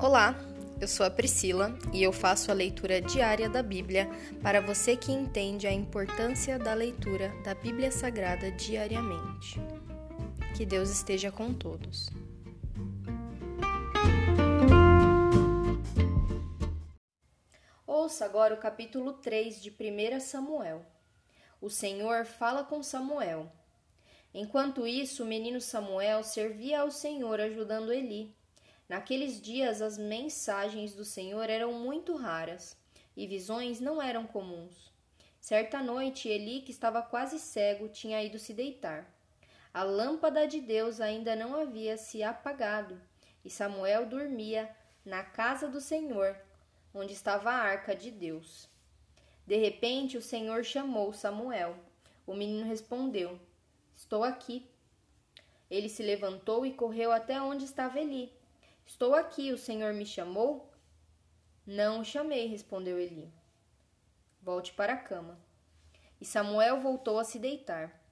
Olá, eu sou a Priscila e eu faço a leitura diária da Bíblia para você que entende a importância da leitura da Bíblia Sagrada diariamente. Que Deus esteja com todos. Ouça agora o capítulo 3 de 1 Samuel. O Senhor fala com Samuel. Enquanto isso, o menino Samuel servia ao Senhor ajudando Eli. Naqueles dias, as mensagens do Senhor eram muito raras e visões não eram comuns. Certa noite, Eli, que estava quase cego, tinha ido se deitar. A lâmpada de Deus ainda não havia se apagado e Samuel dormia na casa do Senhor, onde estava a arca de Deus. De repente, o Senhor chamou Samuel. O menino respondeu: Estou aqui. Ele se levantou e correu até onde estava Eli. Estou aqui, o Senhor me chamou? Não o chamei, respondeu Eli. Volte para a cama. E Samuel voltou a se deitar.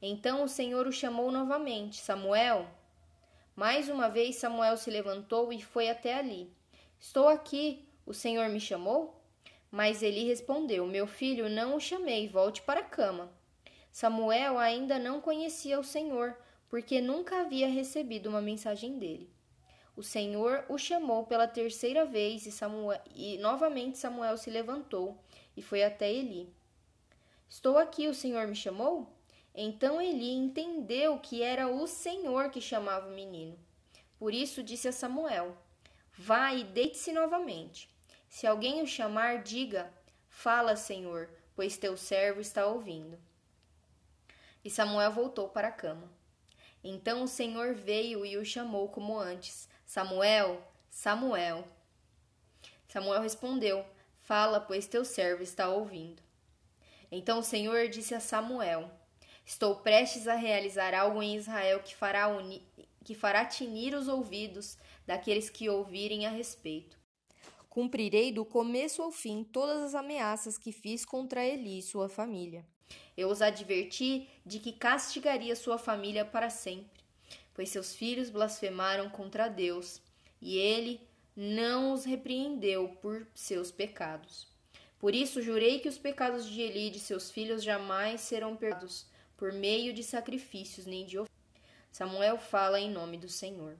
Então o Senhor o chamou novamente: Samuel. Mais uma vez Samuel se levantou e foi até ali. Estou aqui, o Senhor me chamou? Mas Eli respondeu: Meu filho, não o chamei, volte para a cama. Samuel ainda não conhecia o Senhor, porque nunca havia recebido uma mensagem dele. O Senhor o chamou pela terceira vez e, Samuel, e novamente Samuel se levantou e foi até Eli. Estou aqui, o Senhor me chamou? Então Eli entendeu que era o Senhor que chamava o menino. Por isso disse a Samuel: Vá e deite-se novamente. Se alguém o chamar, diga: Fala, Senhor, pois teu servo está ouvindo. E Samuel voltou para a cama. Então o Senhor veio e o chamou como antes: Samuel, Samuel. Samuel respondeu: Fala, pois teu servo está ouvindo. Então o Senhor disse a Samuel: Estou prestes a realizar algo em Israel que fará, uni... que fará tinir os ouvidos daqueles que ouvirem a respeito. Cumprirei do começo ao fim todas as ameaças que fiz contra Eli e sua família. Eu os adverti de que castigaria sua família para sempre, pois seus filhos blasfemaram contra Deus, e ele não os repreendeu por seus pecados. Por isso jurei que os pecados de Eli e de seus filhos jamais serão perdoados por meio de sacrifícios nem de ofensas. Samuel fala em nome do Senhor.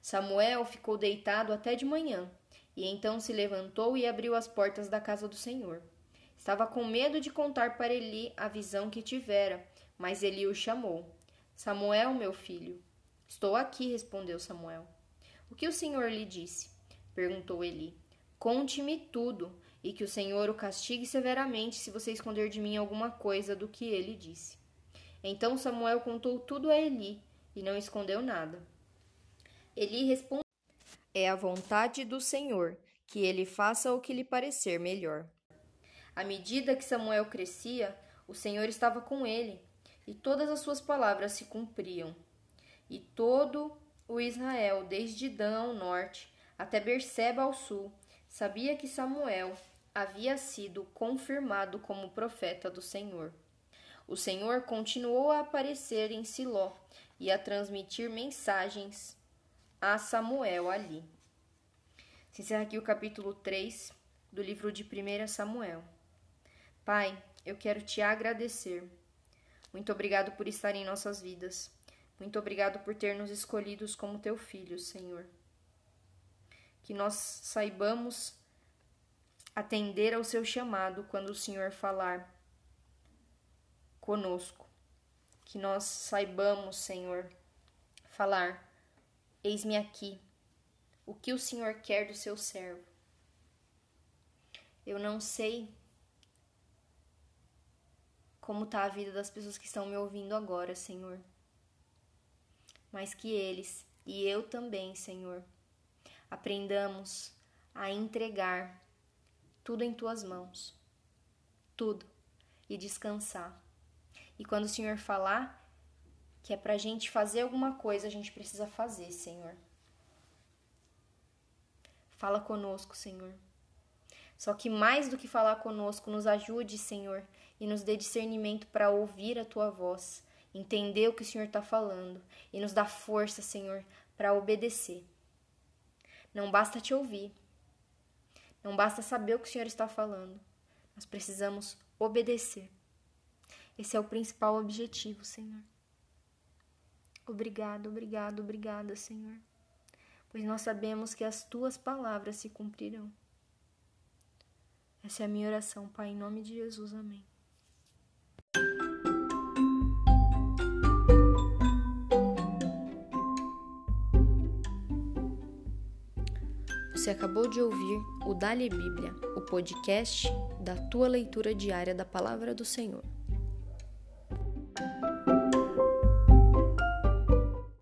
Samuel ficou deitado até de manhã, e então se levantou e abriu as portas da casa do Senhor. Estava com medo de contar para Eli a visão que tivera, mas Eli o chamou. Samuel, meu filho. Estou aqui, respondeu Samuel. O que o Senhor lhe disse? perguntou Eli. Conte-me tudo, e que o Senhor o castigue severamente se você esconder de mim alguma coisa do que ele disse. Então Samuel contou tudo a Eli e não escondeu nada. Eli respondeu: É a vontade do Senhor que ele faça o que lhe parecer melhor. À medida que Samuel crescia, o Senhor estava com ele, e todas as suas palavras se cumpriam. E todo o Israel, desde Dan ao norte até Berseba ao sul, sabia que Samuel havia sido confirmado como profeta do Senhor. O Senhor continuou a aparecer em Siló e a transmitir mensagens a Samuel ali. Se encerra aqui o capítulo 3 do livro de 1 Samuel. Pai, eu quero te agradecer. Muito obrigado por estar em nossas vidas. Muito obrigado por ter nos escolhidos como teu filho, Senhor. Que nós saibamos atender ao seu chamado quando o Senhor falar conosco. Que nós saibamos, Senhor, falar: Eis-me aqui. O que o Senhor quer do seu servo? Eu não sei como está a vida das pessoas que estão me ouvindo agora, Senhor. Mas que eles e eu também, Senhor, aprendamos a entregar tudo em tuas mãos. Tudo. E descansar. E quando o Senhor falar que é pra gente fazer alguma coisa, a gente precisa fazer, Senhor. Fala conosco, Senhor. Só que mais do que falar conosco, nos ajude, Senhor, e nos dê discernimento para ouvir a tua voz, entender o que o Senhor está falando e nos dá força, Senhor, para obedecer. Não basta te ouvir. Não basta saber o que o Senhor está falando. Nós precisamos obedecer. Esse é o principal objetivo, Senhor. Obrigado, obrigado, obrigada, Senhor. Pois nós sabemos que as tuas palavras se cumprirão. Essa é a minha oração, Pai, em nome de Jesus. Amém. Você acabou de ouvir o Dali Bíblia, o podcast da tua leitura diária da palavra do Senhor.